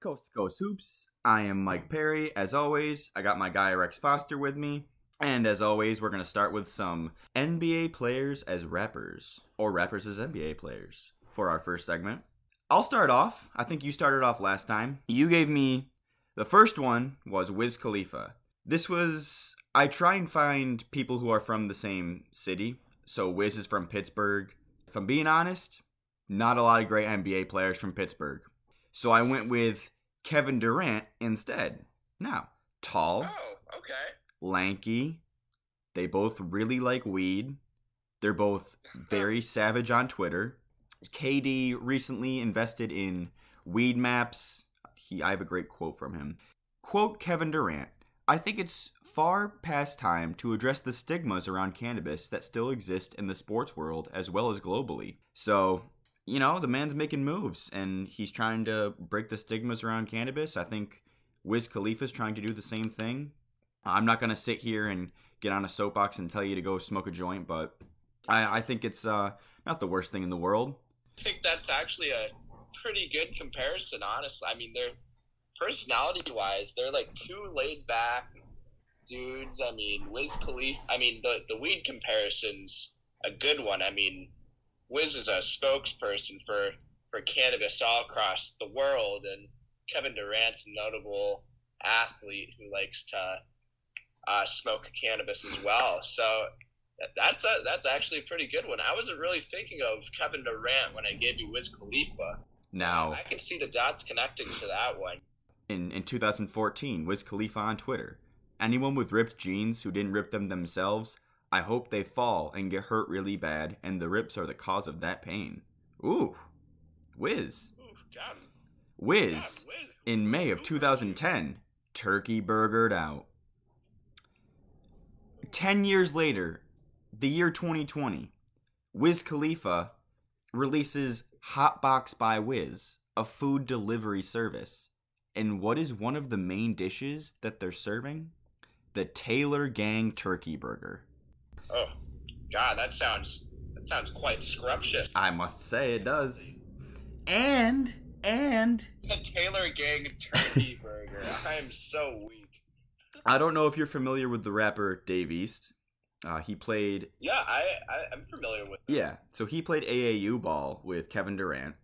Coast to Coast Hoops. I am Mike Perry. As always, I got my guy Rex Foster with me. And as always, we're going to start with some NBA players as rappers, or rappers as NBA players, for our first segment. I'll start off. I think you started off last time. You gave me the first one was Wiz Khalifa. This was I try and find people who are from the same city. So Wiz is from Pittsburgh. If I'm being honest, not a lot of great NBA players from Pittsburgh. So I went with Kevin Durant instead. Now, tall, Oh, okay. lanky. They both really like weed. They're both very savage on Twitter. KD recently invested in Weedmaps. He I have a great quote from him. Quote Kevin Durant, I think it's far past time to address the stigmas around cannabis that still exist in the sports world as well as globally. So, you know, the man's making moves and he's trying to break the stigmas around cannabis. I think Wiz Khalifa's trying to do the same thing. I'm not gonna sit here and get on a soapbox and tell you to go smoke a joint, but I, I think it's uh, not the worst thing in the world. I think that's actually a pretty good comparison, honestly. I mean, they're personality wise, they're like two laid back dudes. I mean, Wiz Khalifa. I mean, the the weed comparison's a good one. I mean, Wiz is a spokesperson for for cannabis all across the world, and Kevin Durant's a notable athlete who likes to uh, smoke cannabis as well. So that's a that's actually a pretty good one. I wasn't really thinking of Kevin Durant when I gave you Wiz Khalifa. Now, I can see the dots connecting to that one. in, in 2014, Wiz Khalifa on Twitter. Anyone with ripped jeans who didn't rip them themselves, I hope they fall and get hurt really bad, and the rips are the cause of that pain. Ooh, God, Wiz, in May of 2010, turkey burgered out. Ten years later, the year 2020, Wiz Khalifa releases Hotbox by Wiz, a food delivery service. And what is one of the main dishes that they're serving? The Taylor Gang Turkey Burger. Oh, God, that sounds that sounds quite scrumptious. I must say it does. And, and, The Taylor Gang Turkey Burger. I'm so weak. I don't know if you're familiar with the rapper Dave East. Uh, he played Yeah, I, I I'm familiar with. Yeah, so he played AAU ball with Kevin Durant,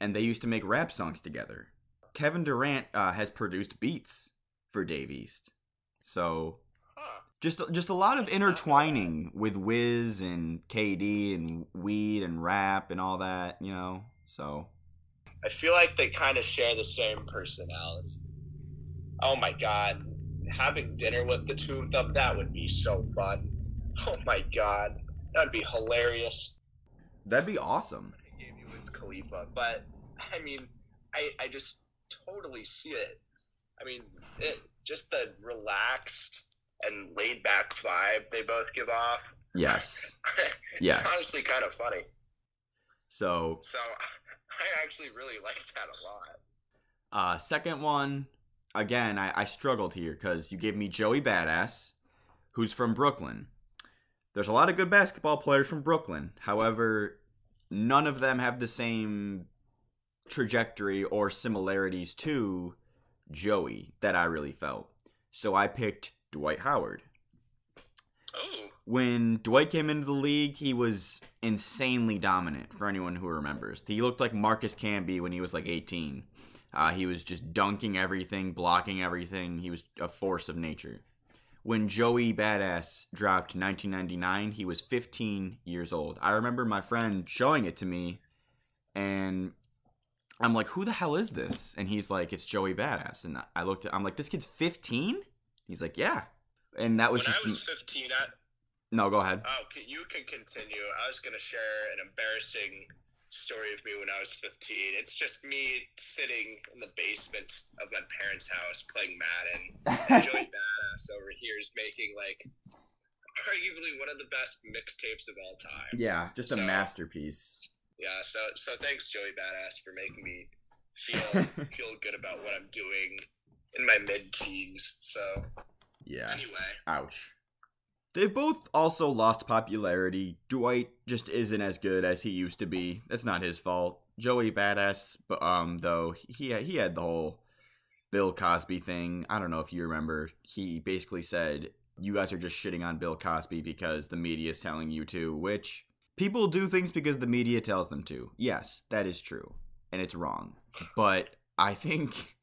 and they used to make rap songs together. Kevin Durant uh, has produced beats for Dave East, so. Just just a lot of intertwining with Wiz and KD and weed and rap and all that, you know. So I feel like they kind of share the same personality. Oh my God, having dinner with the two of them that would be so fun. Oh my God, that'd be hilarious. that'd be awesome. I gave you Wiz Khalifa, but I mean, I I just totally see it. I mean, it just the relaxed and laid back vibe they both give off. Yes. it's Yes. honestly kind of funny. So So I actually really like that a lot. Uh, second one, again, I, I struggled here because you gave me Joey Badass, who's from Brooklyn. There's a lot of good basketball players from Brooklyn. However, none of them have the same trajectory or similarities to Joey that I really felt. So I picked Dwight Howard. Oh, When Dwight came into the league, he was insanely dominant for anyone who remembers. He looked like Marcus Camby when he was like 18. Uh, he was just dunking everything, blocking everything. He was a force of nature. When Joey Badass dropped 1999, he was 15 years old. I remember my friend showing it to me, and I'm like, "Who the hell is this?" And he's like, "It's Joey Badass." And I looked, at, I'm like, "This kid's 15?" He's like, "Yeah." And that was when just I was 15, I, no. Go ahead. oh, can, you can continue. I was gonna share an embarrassing story of me when I was 15. It's just me sitting in the basement of my parents' house playing Madden. And Joey Badass over here is making like arguably one of the best mixtapes of all time. yeah, just a So- masterpiece. Yeah, so so thanks Joey Badass for making me feel feel good about what I'm doing in my mid teens. So Yeah. anyway, Ouch. They've both also lost popularity. Dwight just isn't as good as he used to be. That's not his fault. Joey Badass, but um, though he he had the whole Bill Cosby thing. I don't know if you remember. He basically said you guys are just shitting on Bill Cosby because the media is telling you to, which people do things because the media tells them to. Yes, that is true, and it's wrong. But I think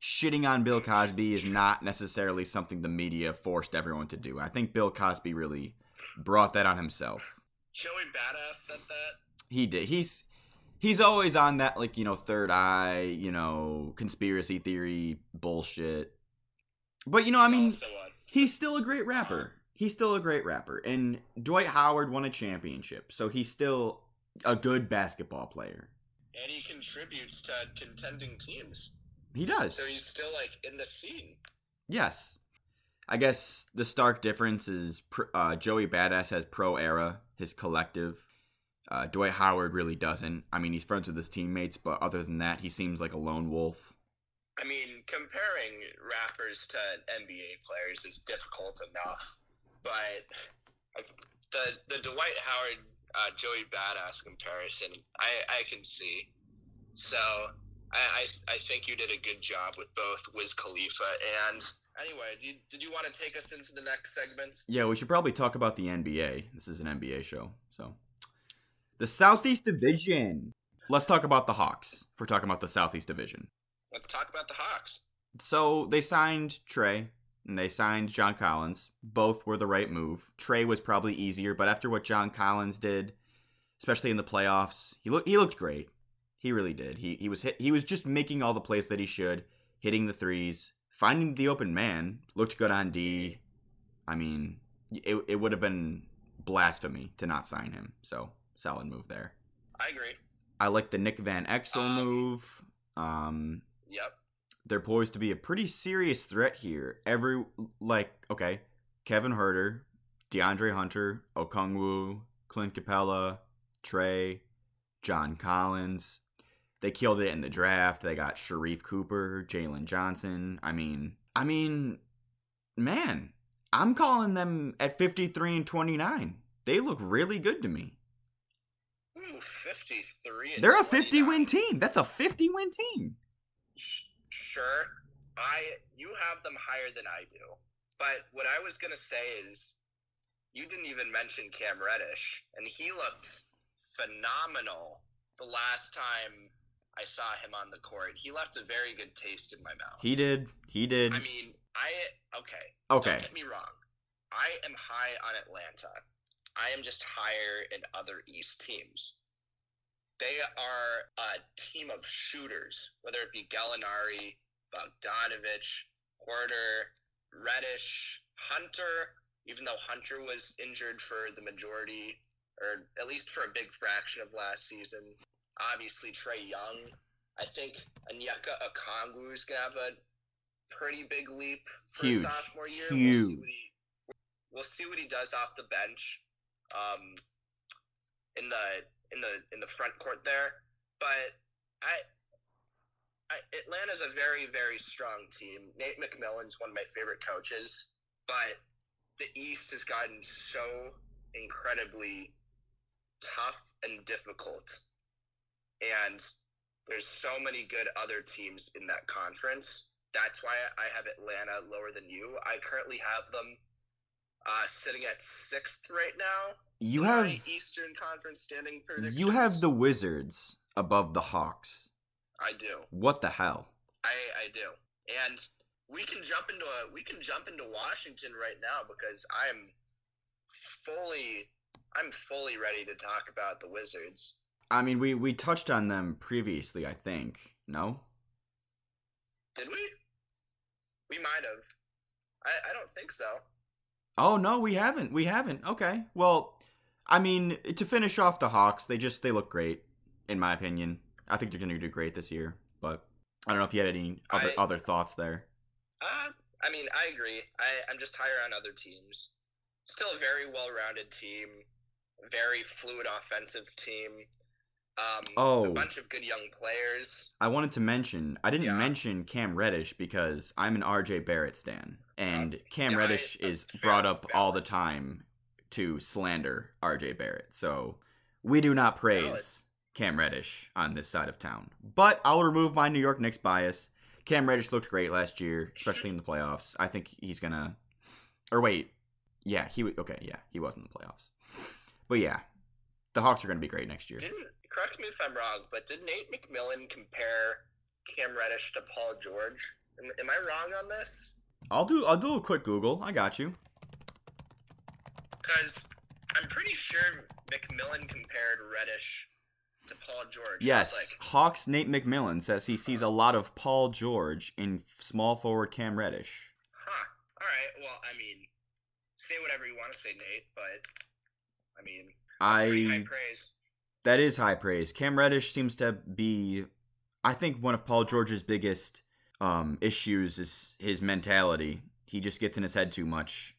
shitting on Bill Cosby is not necessarily something the media forced everyone to do. I think Bill Cosby really brought that on himself. Joey Badass said that. He did. He's he's always on that like you know third eye, you know conspiracy theory bullshit. But you know, I mean, he's still a great rapper. He's still a great rapper, and Dwight Howard won a championship, so he's still a good basketball player. And he contributes to contending teams. He does. So he's still like in the scene. Yes. I guess the stark difference is uh, Joey Badass has pro era, his collective. Uh, Dwight Howard really doesn't. I mean, he's friends with his teammates, but other than that, he seems like a lone wolf. I mean, comparing rappers to NBA players is difficult enough, but the the Dwight Howard uh, Joey Badass comparison, I I can see. So I, I, I think you did a good job with both Wiz Khalifa and anyway. Did you, did you want to take us into the next segment? Yeah, we should probably talk about the NBA. This is an NBA show, so the Southeast Division. Let's talk about the Hawks. If we're talking about the Southeast Division. Let's talk about the Hawks. So they signed Trae and they signed John Collins. Both were the right move. Trae was probably easier, but after what John Collins did, especially in the playoffs, he looked he looked great. He really did. He he was hit, he was just making all the plays that he should, hitting the threes, finding the open man. Looked good on D. I mean, it it would have been blasphemy to not sign him. So solid move there. I agree. I like the Nick Van Exel um, move. Um, yep. They're poised to be a pretty serious threat here. Every like okay, Kevin Huerter, DeAndre Hunter, Okongwu, Clint Capela, Trae, John Collins. They killed it in the draft. They got Sharife Cooper, Jalen Johnson. I mean, I mean, man, I'm calling them at 53 and 29. They look really good to me. Ooh, 53 They're a 50 win team. That's a 50 win team. Sure. I you have them higher than I do. But what I was going to say is you didn't even mention Cam Reddish and he looked phenomenal the last time I saw him on the court. He left a very good taste in my mouth. He did. He did. I mean, I okay. Okay. Don't get me wrong. I am high on Atlanta. I am just higher in other East teams. They are a team of shooters, whether it be Gallinari, Bogdanovic, Huerter, Reddish, Hunter. Even though Hunter was injured for the majority, or at least for a big fraction of last season, obviously Trae Young. I think Onyeka Okongwu is gonna have a pretty big leap for Huge. sophomore year. Huge. We'll see, he, we'll see, what he, does off the bench, um, in the in the in the front court there. But I, I Atlanta's a very very strong team. Nate McMillan's one of my favorite coaches, but the East has gotten so incredibly tough and difficult and there's so many good other teams in that conference. That's why I have Atlanta lower than you. I currently have them uh, sitting at sixth right now. You have Eastern Conference standing predictions. You have the Wizards above the Hawks. I do. What the hell? I I do. And we can jump into a we can jump into Washington right now because I'm fully I'm fully ready to talk about the Wizards. I mean, we we touched on them previously. I think no. Did we? We might have. I I don't think so. Oh no, we haven't. We haven't. Okay. Well, I mean, to finish off the Hawks, they just they look great, in my opinion. I think they're going to do great this year. But I don't know if you had any other I, other thoughts there. Uh, I mean, I agree. I I'm just higher on other teams. Still a very well-rounded team, very fluid offensive team. Um, oh, a bunch of good young players. I wanted to mention. I didn't yeah. mention Cam Reddish because I'm an RJ Barrett stan, and uh, Cam yeah, Reddish I, is brought up valid. all the time to slander RJ Barrett. So we do not praise valid. Cam Reddish on this side of town. But I'll remove my New York Knicks bias. Cam Reddish looked great last year, especially in the playoffs. I think he's gonna. Or wait, yeah, he w- okay, yeah, he was in the playoffs. But yeah, the Hawks are gonna be great next year. Didn't correct me if I'm wrong, but did Nate McMillan compare Cam Reddish to Paul George? Am, am I wrong on this? I'll do I'll do a quick Google. I got you. Because I'm pretty sure McMillan compared Reddish to Paul George. Yes, Like, Hawks Nate McMillan says he sees a lot of Paul George in small forward Cam Reddish. huh. All right. Well, I mean, say whatever you want to say, Nate, but I mean, I praise. That is high praise. Cam Reddish seems to be, I think, one of Paul George's biggest um, issues is his mentality. He just gets in his head too much.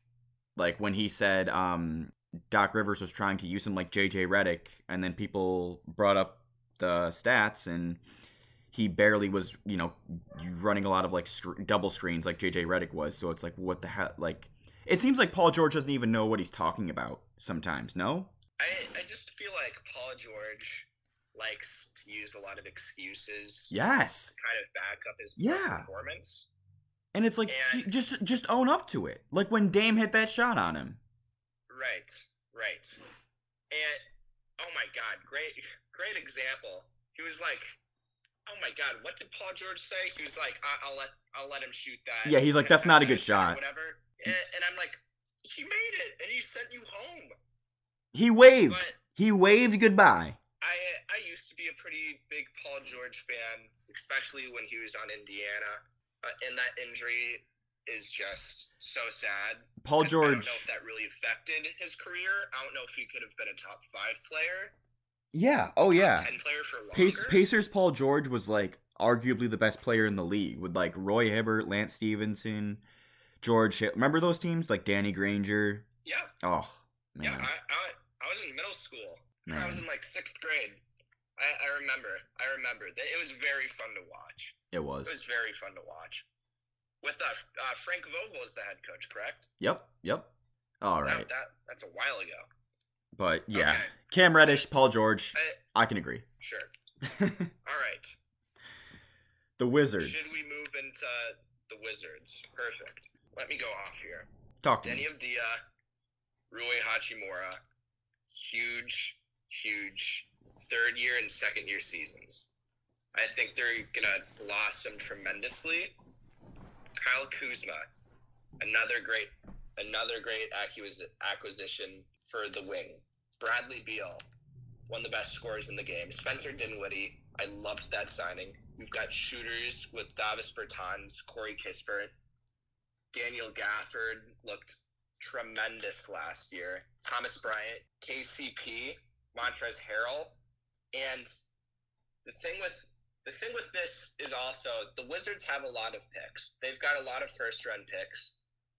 Like when he said um, Doc Rivers was trying to use him like JJ Redick, and then people brought up the stats, and he barely was, you know, running a lot of like sc- double screens like JJ Redick was. So it's like, what the hell? Like, it seems like Paul George doesn't even know what he's talking about sometimes. No. I I just feel like Paul George likes to use a lot of excuses. Yes. to Kind of back up his Yeah. performance. And it's like And- just just own up to it. Like when Dame hit that shot on him. Right, right. And oh my god, great great example. He was like, "Oh my god, what did Paul George say?" He was like, I- "I'll let I'll let him shoot that." Yeah, he's like, "That's not a good shot." Whatever. And, and I'm like, "He made it, and he sent you home." He waved. But He waved goodbye. I I used to be a pretty big Paul George fan, especially when he was on Indiana. Uh, and that injury is just so sad. Paul George. I don't know if that really affected his career. I don't know if he could have been a top five player. Yeah. Oh yeah. ten player for longer. Pace, Pacers Paul George was like arguably the best player in the league with like Roy Hibbert, Lance Stephenson, George Hill. Remember those teams like Danny Granger? Yeah, Oh yeah. man. I, I I was in middle school. I was in like sixth grade. I, I remember. I remember. It was very fun to watch. It was. It was very fun to watch. With uh, uh Frank Vogel as the head coach, correct? Yep. Yep. All right. That, that that's a while ago. But yeah, Okay. Cam Reddish, Paul George. I, I can agree. sure. All right. the Wizards. Should we move into the Wizards? Perfect. Let me go off here. Talk to Deni me. Avdija, Rui Hachimura, huge, huge third year and second year seasons. I think they're gonna blossom tremendously. Kyle Kuzma, another great, another great acquisition for the wing. Bradley Beal, one of the best scorers in the game. Spencer Dinwiddie, I loved that signing. We've got shooters with Davis Bertans, Corey Kispert, Daniel Gafford looked tremendous last year. Thomas Bryant, KCP, Montrezl Harrell, and the thing with the thing with this is also the Wizards have a lot of picks. They've got a lot of first round picks.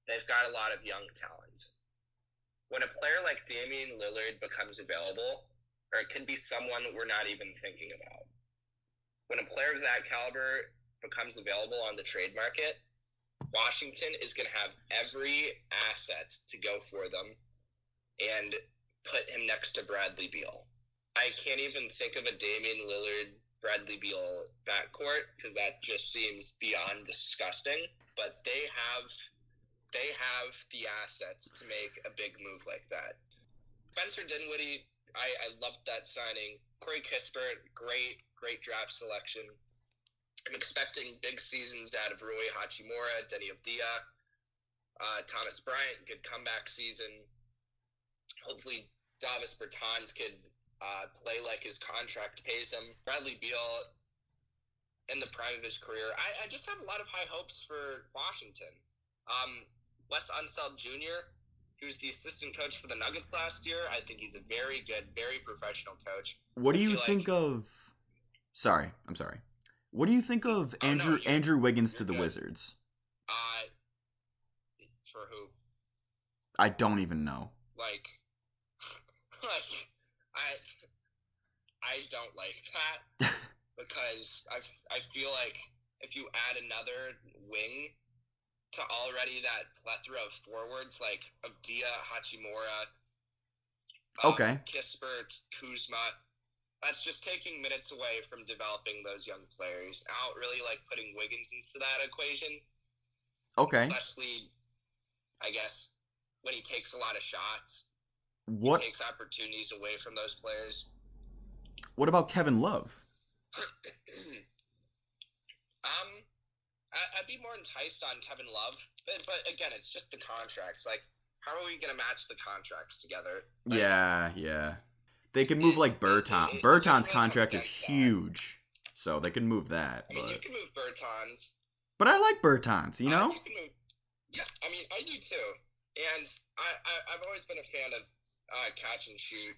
They've got a lot of young talent. When a player like Damian Lillard becomes available, or it could be someone we're not even thinking about. When a player of that caliber becomes available on the trade market, Washington is going to have every asset to go for them and put him next to Bradley Beal. I can't even think of a Damian Lillard Bradley Beal backcourt because that just seems beyond disgusting. But they have they have the assets to make a big move like that. Spencer Dinwiddie, I, I loved that signing. Corey Kispert, great, great draft selection. I'm expecting big seasons out of Rui Hachimura, Deni Avdija, uh, Thomas Bryant, good comeback season. Hopefully, Davis Bertans could uh, play like his contract pays him. Bradley Beal, in the prime of his career, I, I just have a lot of high hopes for Washington. Um, Wes Unseld Jr., he was the assistant coach for the Nuggets last year, I think he's a very good, very professional coach. What do you think like- of? Sorry, I'm sorry. What do you think of Oh, Andrew you're- Andrew Wiggins to the good. Wizards? Uh, for who? I don't even know. like like I I don't like that because I I feel like if you add another wing to already that plethora of forwards like Avdija, Hachimura, uh, Okay. Kispert, Kuzma, that's just taking minutes away from developing those young players. I don't really like putting Wiggins into that equation, Okay. especially, I guess, when he takes a lot of shots. What He takes opportunities away from those players. what about Kevin Love? um, I, I'd be more enticed on Kevin Love, but, but again, it's just the contracts. Like, how are we gonna match the contracts together? Like, Yeah, yeah. They could move like Burton. it- it- Berton. it just Berton's really contract is down to that. huge, so they could move that. I mean, you But can move Bertans. but I like Burton's, You Uh, know. you can move. Yeah, I mean, I do too. And I, I I've always been a fan of uh, catch and shoot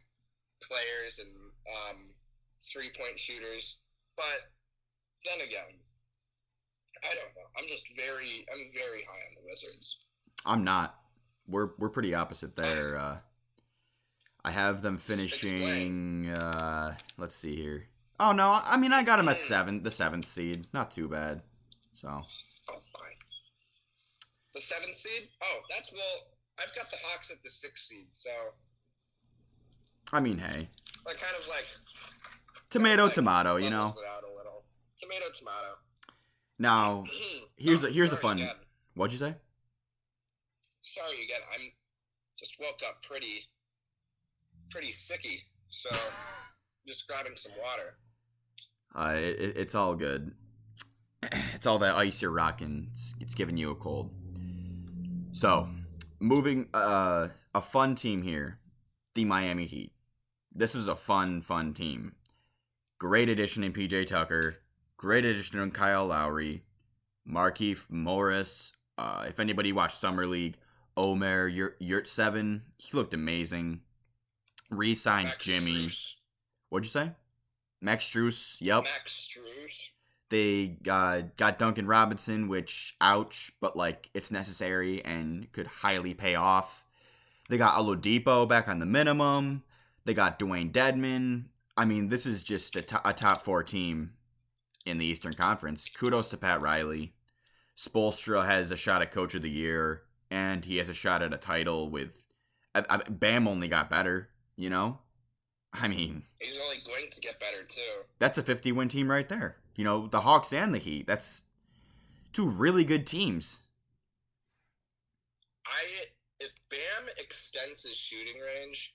players and um, three point shooters. But then again, I don't know. I'm just very I'm very high on the Wizards. I'm not. We're we're pretty opposite there. Uh, I have them finishing. Uh, let's see here. Oh no, I mean I got them at seven, the seventh seed. Not too bad. So Oh, fine. The seventh seed? Oh, that's well. I've got the Hawks at the sixth seed, so I mean, hey, like kind of like tomato, like tomato. You know. it out a. Tomato, tomato. Now, Here's Oh, a- here's a fun- again. what'd you say? Sorry again. I'm just woke up pretty, pretty sicky. So just grabbing some water. Uh, it, it- it's all good. It's all that ice you're rocking. It's, it's giving you a cold. So, moving uh, a fun team here, the Miami Heat. This was a fun, fun team. Great addition in PJ Tucker. Great addition in Kyle Lowry, Markieff Morris. Uh, if anybody watched Summer League, Omer Yurt, Yurtseven, he looked amazing. Re-signed Max Jimmy. Strus. What'd you say? Max Strus. Yep. Max Strus. They got got Duncan Robinson, which ouch, but like it's necessary and could highly pay off. They got Oladipo back on the minimum. They got Dewayne Dedmon. I mean, this is just a top four team in the Eastern Conference. Kudos to Pat Riley. Spoelstra has a shot at Coach of the Year, and he has a shot at a title with. I, I, Bam only got better, you know. I mean, He's only going to get better too. that's a 50 win team right there. You know, the Hawks and the Heat. That's two really good teams. I if Bam extends his shooting range,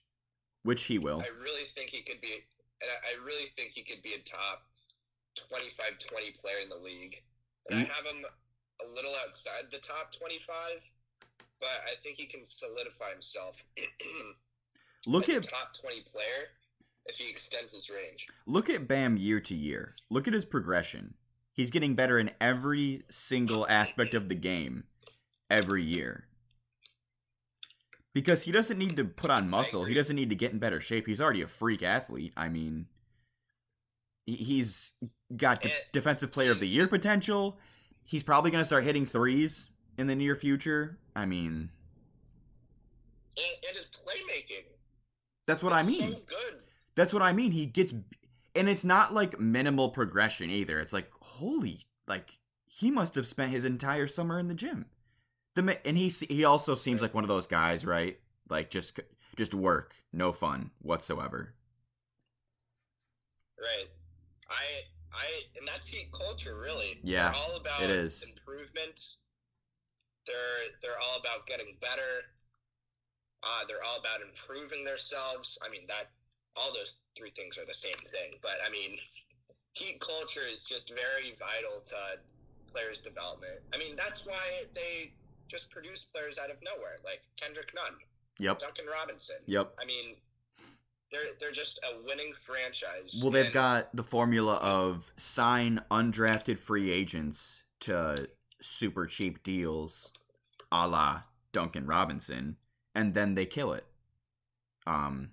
Which he will. I really think he could be. And I really think he could be a top 25-20 player in the league. And I Mm. have him a little outside the top 25, but I think he can solidify himself Look at top 20 player if he extends his range. look at Bam year to year. Look at his progression. He's getting better in every single aspect of the game every year. Because he doesn't need to put on muscle. He doesn't need to get in better shape. He's already a freak athlete. I mean, he- he's got de- defensive player of the year potential. He's probably going to start hitting threes in the near future. I mean, And, and his. That's what I mean. So good. That's what I mean. He gets, and it's not like minimal progression either. It's like holy, like he must have spent his entire summer in the gym. The and he he also seems like one of those guys, right? Like just just work, no fun whatsoever. Right. I I and that's heat culture really. Yeah, They're all about it is. improvement. They're they're all about getting better. Uh, they're all about improving themselves. I mean that all those three things are the same thing. But I mean heat culture is just very vital to players' development. I mean that's why they just produce players out of nowhere, like Kendrick Nunn, Yep, Duncan Robinson. yep. I mean they're they're just a winning franchise. Well, they've and- got the formula of sign undrafted free agents to super cheap deals, a la Duncan Robinson, and then they kill it. Um,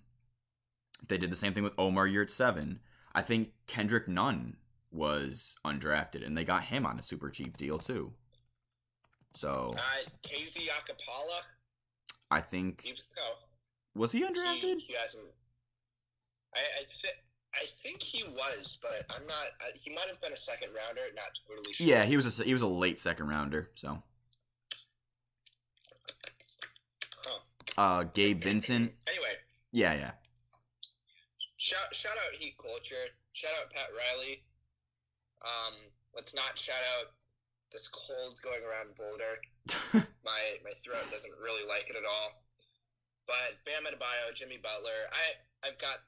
they did the same thing with Omer Yurtseven. I think Kendrick Nunn was undrafted, and they got him on a super cheap deal too. So Uh, KZ Okpala, I think he, no, was he he, undrafted? he hasn't. I I, th- I think he was, but I'm not. Uh, he might have been a second rounder, not totally sure. Yeah, he was a he was a late second rounder. So uh, Gabe Vincent. Anyway, Yeah, yeah. shout shout out Heat Culture. Shout out Pat Riley. Um, let's not shout out this cold going around Boulder. my my throat doesn't really like it at all. But Bam Adebayo, Jimmy Butler. I I've got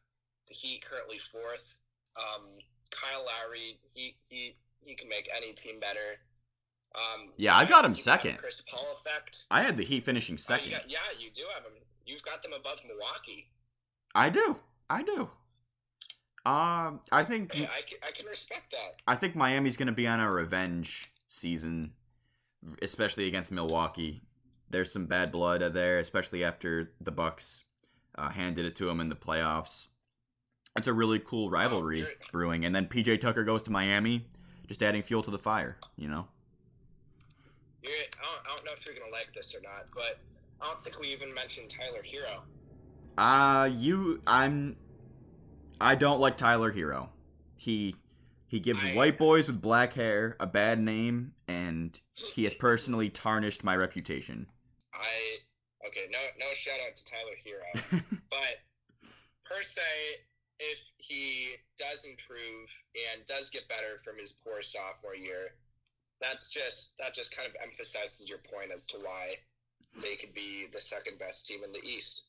the Heat currently fourth. Um, Kyle Lowry, he he he can make any team better. Um, Yeah, I got him second. Chris Paul effect. I had the Heat finishing Oh, you second. got- yeah, you do have them. You've got them above Milwaukee. I do. I do. Um, I think Hey, I can, I can respect that. I think Miami's going to be on a revenge season, especially against Milwaukee. There's some bad blood there, especially after the Bucks uh, handed it to them in the playoffs. It's a really cool rivalry you're- brewing, and then PJ Tucker goes to Miami, just adding fuel to the fire. You know. You're, I, don't, I don't know if you're gonna like this or not, but I don't think we even mentioned Tyler Herro. Uh you I'm I don't like Tyler Herro. He he gives I- white boys with black hair a bad name and he has personally tarnished my reputation. I okay, no no shout out to Tyler Herro, but per se, if he does improve and does get better from his poor sophomore year, that's just that just kind of emphasizes your point as to why they could be the second best team in the East.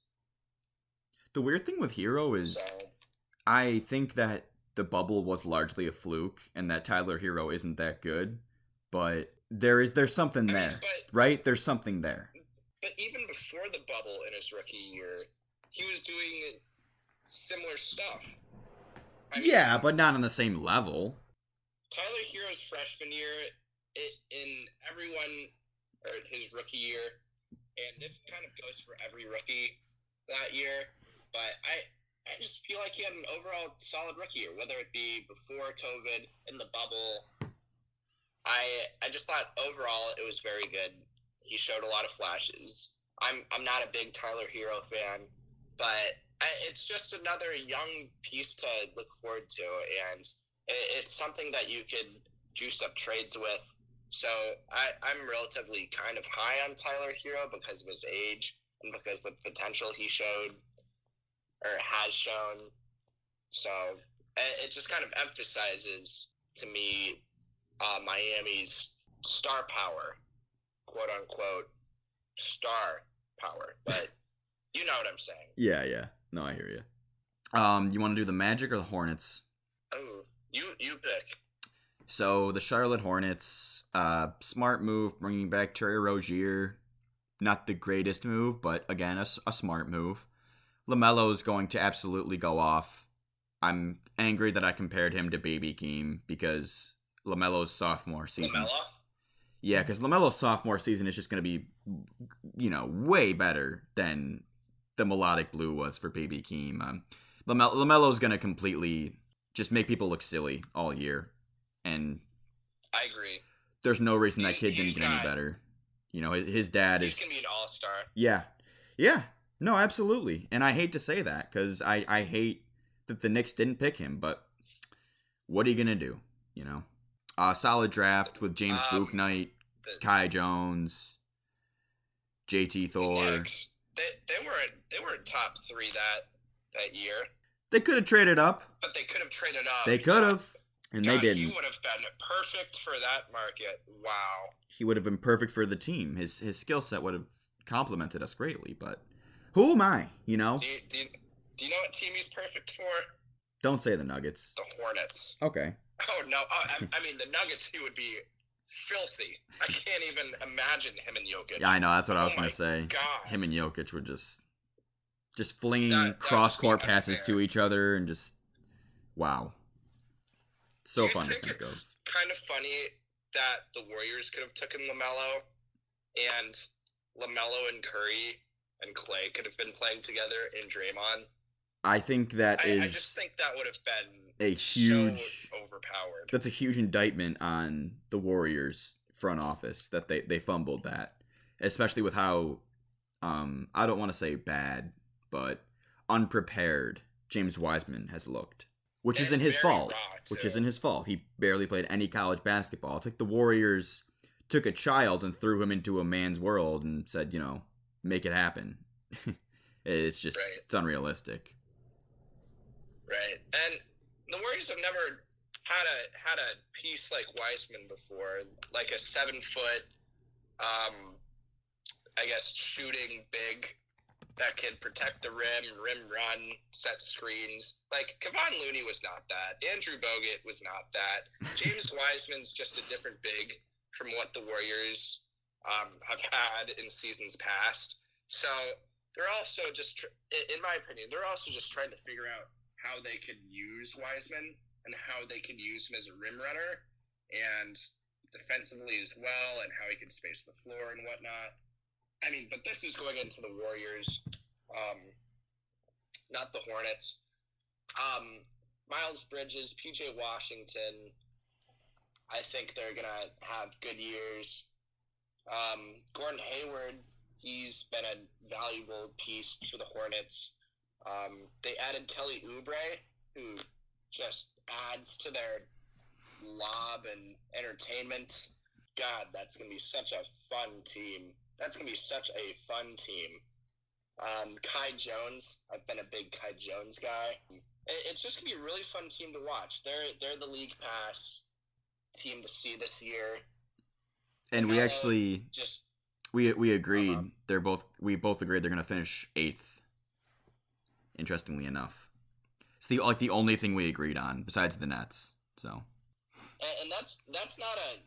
the weird thing with Herro is So I think that the bubble was largely a fluke and that Tyler Herro isn't that good, but there is there's something there. but Right? There's something there. but even before the bubble in his rookie year, he was doing similar stuff. I mean, Yeah, but not on the same level. Tyler Herro's freshman year, it, in everyone, or his rookie year, and this kind of goes for every rookie that year, but I, I just feel like he had an overall solid rookie year, whether it be before COVID, in the bubble. I, I just thought overall it was very good. He showed a lot of flashes. I'm, I'm not a big Tyler Herro fan, but I, it's just another young piece to look forward to, and it- it's something that you could juice up trades with. So I, I'm relatively kind of high on Tyler Herro because of his age and because the potential he showed or has shown. So it, just kind of emphasizes to me uh, Miami's star power, quote unquote, star power. But you know what I'm saying. Yeah, yeah. No, I hear you. Um, you want to do the Magic or the Hornets? Oh, you you pick. So the Charlotte Hornets, uh, smart move, bringing back Terry Rozier. Not the greatest move, but again, a, a smart move. Lamelo is going to absolutely go off. I'm angry that I compared him to Baby Keem because Lamelo's sophomore season. Lamelo? Yeah, because Lamelo's sophomore season is just going to be, you know, way better than the melodic blue was for Baby Keem. Um, Lamelo's going to completely just make people look silly all year, and I agree. there's no reason that kid didn't he's get any better. You know, his, his dad He's is gonna be an all star. yeah, yeah, no, absolutely, and I hate to say that because I I hate that the Knicks didn't pick him, but what are you gonna do? You know, uh, solid draft with James Um, Bouknight, The, Kai Jones, JT Thor. They they were they were top three that that year, They could have traded up. but they could have traded up. They could have, and they God, He didn't. He would have been perfect for that market. Wow. He would have been perfect for the team. His his skill set would have complemented us greatly. But who am I? You know, Do you, do you, do you know what team he's perfect for? don't say the Nuggets. The Hornets. Okay. Oh no! Oh, I, I mean the Nuggets. He would be filthy. I can't even imagine him and Jokic. Yeah, I know. That's what I was Oh gonna say. God. Him and Jokic would just just flinging That- that cross court passes to each other and just wow. So fun to think of. Kind of funny that the Warriors could have taken Lamelo, and Lamelo and Curry and Clay could have been playing together in Draymond. I think that I, is I just think that would have been a huge so overpowered. that's a huge indictment on the Warriors front office that they they fumbled that, especially with how um I don't want to say bad, but unprepared James Wiseman has looked, which isn't his fault. Which isn't his fault. He barely played any college basketball. It's like the Warriors took a child and threw him into a man's world and said, you know, make it happen. it's just Right. it's unrealistic. Right, and the Warriors have never had a had a piece like Wiseman before, like a seven foot, um, I guess shooting big that can protect the rim, rim run, set screens. Like Kevon Looney was not that. Andrew Bogut was not that. James Wiseman's just a different big from what the Warriors um, have had in seasons past. So they're also just, tr- in my opinion, they're also just trying to figure out how they can use Wiseman and how they can use him as a rim runner and defensively as well, and how he can space the floor and whatnot. I mean, but this is going into the Warriors, um, not the Hornets. Um, Miles Bridges, PJ Washington, I think they're gonna have good years. Um, Gordon Hayward, he's been a valuable piece for the Hornets. Um, they added Kelly Oubre, who just adds to their lob and entertainment. God, that's gonna be such a fun team. That's gonna be such a fun team. Um, Kai Jones, I've been a big Kai Jones guy. It's just gonna be a really fun team to watch. They're they're the league pass team to see this year. And we actually just we we agreed. Uh-huh. They're both we both agreed they're gonna finish eighth. Interestingly enough, it's the like the only thing we agreed on besides the Nets. So and, and that's that's not a.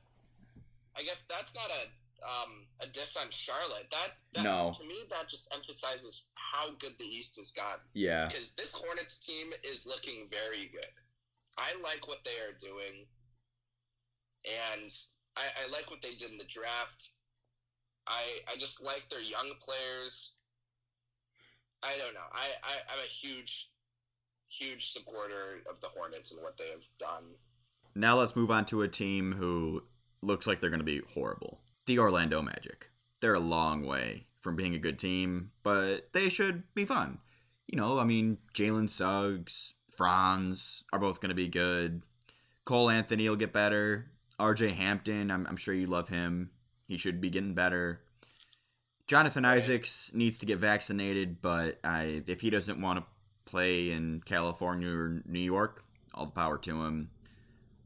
I guess that's not a um, a diss on Charlotte. That, that No. to me that just emphasizes how good the East has gotten. yeah, because this Hornets team is looking very good. I like what they are doing, and I, I like what they did in the draft. I I just like their young players. I don't know. I, I I'm a huge, huge supporter of the Hornets and what they have done. now let's move on to a team who looks like they're gonna be horrible. The Orlando Magic. They're a long way from being a good team, but they should be fun. You know, I mean, Jalen Suggs, Franz are both gonna be good. Cole Anthony will get better. RJ Hampton, I'm, I'm sure you love him. He should be getting better. Jonathan Right. Isaacs needs to get vaccinated, but I, if he doesn't want to play in California or New York, all the power to him.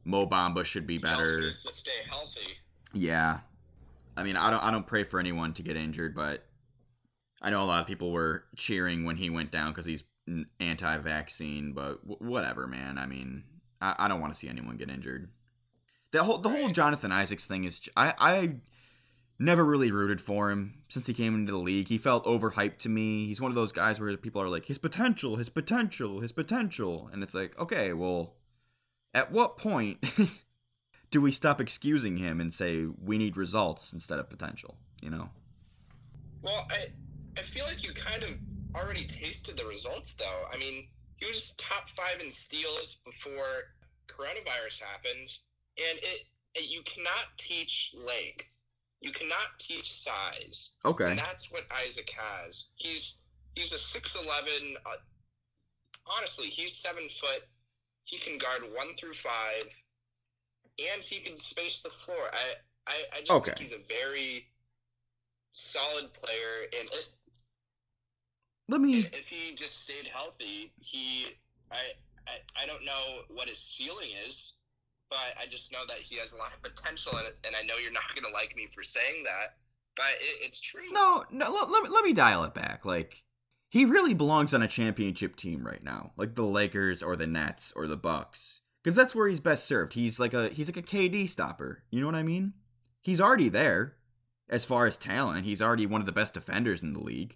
Mo Bamba should be better. needs to stay healthy. Yeah. I mean, I don't I don't pray for anyone to get injured, but I know a lot of people were cheering when he went down because he's anti-vaccine. But w- whatever, man. I mean, I, I don't want to see anyone get injured. The whole the whole Jonathan Isaacs thing is I I never really rooted for him since he came into the league. He felt overhyped to me. He's one of those guys where people are like his potential, his potential, his potential, and it's like okay, well, at what point? do we stop excusing him and say we need results instead of potential? You know? Well, I I feel like you kind of already tasted the results, though. I mean, he was top five in steals before coronavirus happened, and it, it you cannot teach length, you cannot teach size, Okay. and that's what Isaac has. He's he's a six eleven. Uh, honestly, he's seven foot. He can guard one through five, and he can space the floor. I I, I just Okay. think he's a very solid player, and if, Let me. if he just stayed healthy, he I, I I don't know what his ceiling is, but I just know that he has a lot of potential it, and I know you're not gonna like me for saying that, but it, it's true. No, no. Let, let, me, let me dial it back. Like he really belongs on a championship team right now, like the Lakers or the Nets or the Bucks, because that's where he's best served. He's like a he's like a KD stopper. You know what I mean? He's already there as far as talent. He's already one of the best defenders in the league.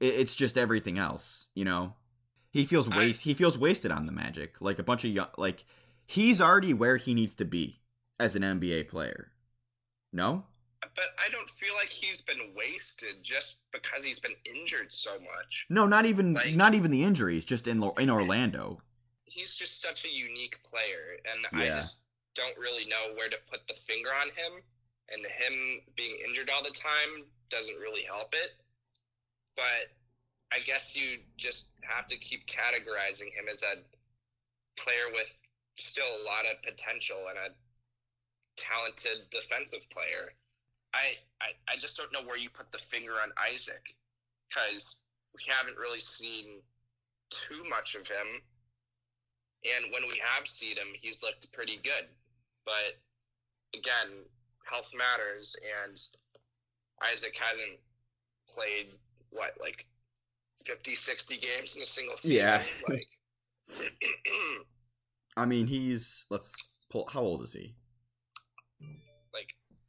It, it's just everything else, you know. He feels I- waste. He feels wasted on the Magic. Like a bunch of young. Like he's already where he needs to be as an NBA player. No. But I don't feel like he's been wasted just because he's been injured so much. No, not even Like- not even the injuries. Just in in Orlando. He's just such a unique player, and Yeah. I just don't really know where to put the finger on him. And him being injured all the time doesn't really help it. But I guess you just have to keep categorizing him as a player with still a lot of potential and a talented defensive player. I, I, I just don't know where you put the finger on Isaac because we haven't really seen too much of him. And when we have seen him, he's looked pretty good. But again, health matters, and Isaac hasn't played what like 50, 60 games in a single season. Yeah. Like, I mean, he's let's pull. How old is he? like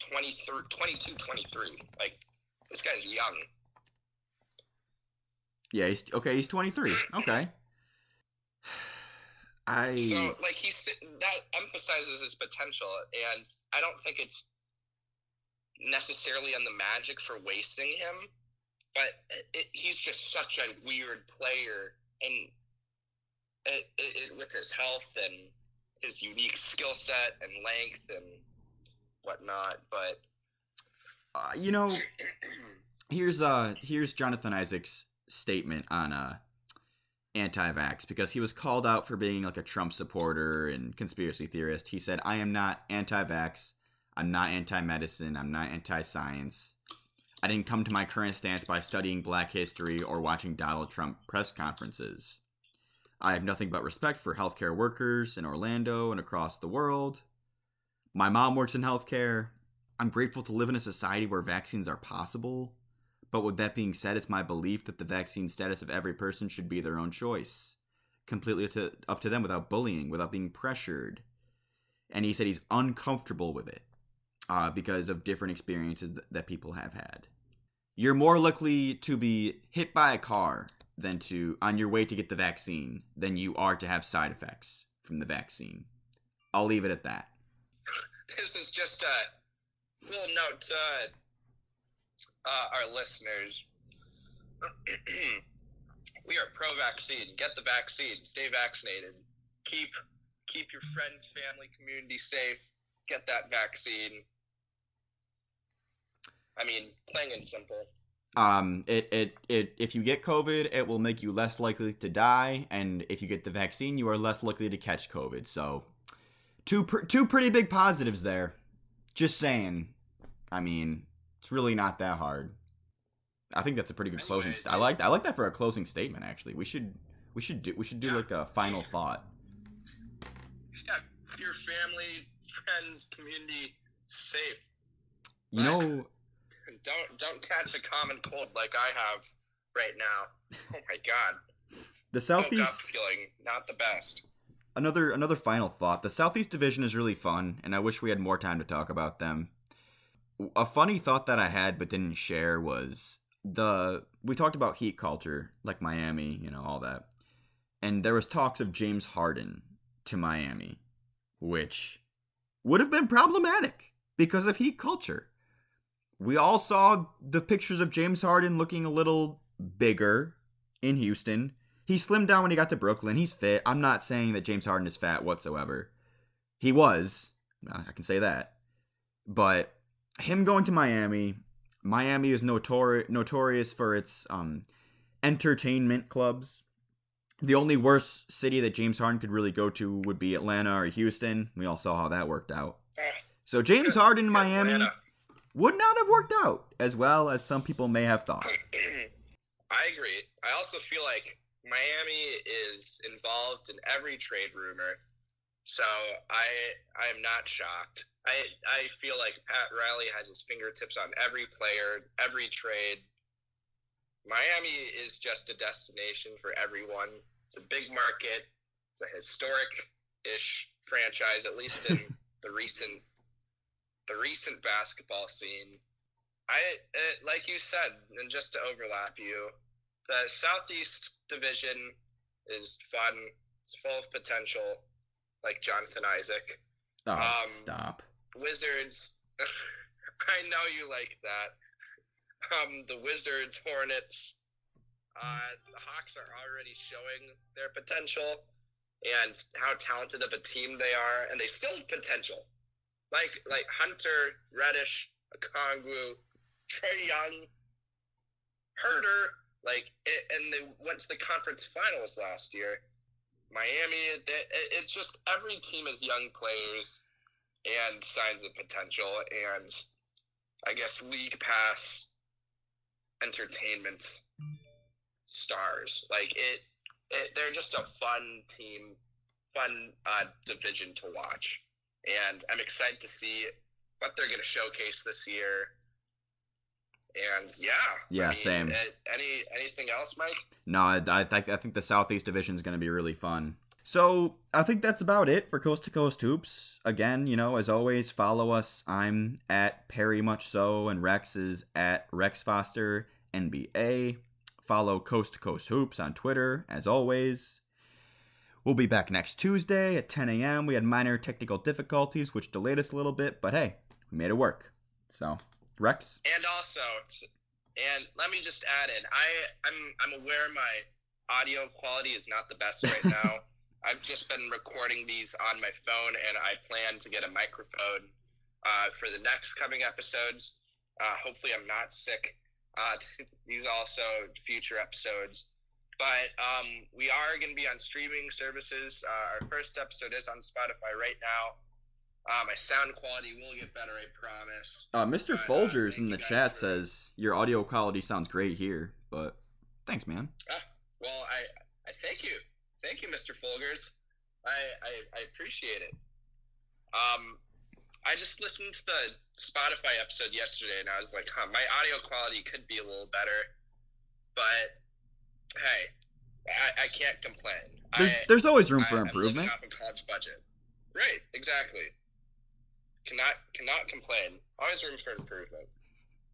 23, 22, 23. Like this guy's young. Yeah, he's okay. He's 23. Okay. I So like he's that emphasizes his potential, and I don't think it's necessarily on the Magic for wasting him, but it, he's just such a weird player, and it, it, it, with his health and his unique skill set and length and whatnot. But uh, you know, here's uh here's Jonathan Isaac's statement on uh anti-vax because he was called out for being like a Trump supporter and conspiracy theorist. He said, "I am not anti-vax. I'm not anti-medicine. I'm not anti-science. I didn't come to my current stance by studying black history or watching Donald Trump press conferences. I have nothing but respect for healthcare workers in Orlando and across the world. My mom works in healthcare. I'm grateful to live in a society where vaccines are possible. But with that being said, it's my belief that the vaccine status of every person should be their own choice, completely to, up to them without bullying, without being pressured. And he said he's uncomfortable with it uh, because of different experiences th- that people have had. You're more likely to be hit by a car than to on your way to get the vaccine than you are to have side effects from the vaccine. I'll leave it at that. this is just a little note to uh, our listeners. we are pro-vaccine. Get the vaccine. Stay vaccinated. Keep keep your friends, family, community safe. Get that vaccine. I mean, plain and simple. Um, it, it, it, if you get COVID, it will make you less likely to die, and if you get the vaccine, you are less likely to catch COVID. So, two, pr- two pretty big positives there. Just saying. I mean, it's really not that hard. I think that's a pretty good closing. Anyway, St- I like, I like that for a closing statement. Actually, we should, we should do, we should do Yeah. like a final thought. Yeah, your family, friends, community safe. You know, don't don't catch a common cold like I have right now. Oh my god. the southeast. feeling not the best. another another final thought the southeast division is really fun and i wish we had more time to talk about them a funny thought that i had but didn't share was the we talked about heat culture like miami you know all that and there was talks of james harden to miami which would have been problematic because of heat culture we all saw the pictures of james harden looking a little bigger in houston he slimmed down when he got to Brooklyn. He's fit. I'm not saying that James Harden is fat whatsoever. He was. I can say that. But him going to Miami, Miami is notori- notorious for its um, entertainment clubs. The only worse city that James Harden could really go to would be Atlanta or Houston. We all saw how that worked out. So James Harden in Miami Atlanta. would not have worked out as well as some people may have thought. I agree. I also feel like Miami is involved in every trade rumor, so I I am not shocked. I I feel like Pat Riley has his fingertips on every player, every trade. Miami is just a destination for everyone. It's a big market. It's a historic-ish franchise, at least in the recent the recent basketball scene. I uh, like you said, and just to overlap you, the Southeast Division is fun. It's full of potential, like Jonathan Isaac. Oh, Um, stop. Wizards. I know you like that. Um, the Wizards, Hornets, uh, the Hawks are already showing their potential and how talented of a team they are, and they still have potential. Like like Hunter, Reddish, Okongwu, Trae Young, Huerter, like, it, and they went to the conference finals last year. Miami, it, it, it's just every team has young players and signs of potential, and I guess league pass entertainment stars. Like it, it, they're just a fun team, fun uh, division to watch, and I'm excited to see what they're going to showcase this year. And yeah, Yeah, I mean, same. uh, Any anything else, Mike? No, I, I think I think the Southeast Division is going to be really fun. So I think that's about it for Coast to Coast Hoops. Again, you know, as always, follow us. I'm at Perry Much So, and Rex is at Rex Foster NBA. Follow Coast to Coast Hoops on Twitter, as always. We'll be back next Tuesday at 10 a.m. We had minor technical difficulties, which delayed us a little bit, but hey, we made it work. So, Rex, And also, and let me just add in, I I'm I'm aware my audio quality is not the best right now. I've just been recording these on my phone, and I plan to get a microphone uh, for the next coming episodes. Uh, hopefully, I'm not sick. Uh, these also future episodes. But um, we are going to be on streaming services. Uh, our first episode is on Spotify right now. Uh, my sound quality will get better, I promise. Uh, Mr. But, Folgers in the chat says your audio quality sounds great here, but thanks, man. Well, I, I thank you, thank you, Mr. Folgers. I, I, I appreciate it. Um, I just listened to the Spotify episode yesterday, and I was like, huh, my audio quality could be a little better, but hey, I, I can't complain. There's, I, there's always room I- for I'm improvement. off a college budget. Right, exactly. Cannot cannot complain. Always room for improvement.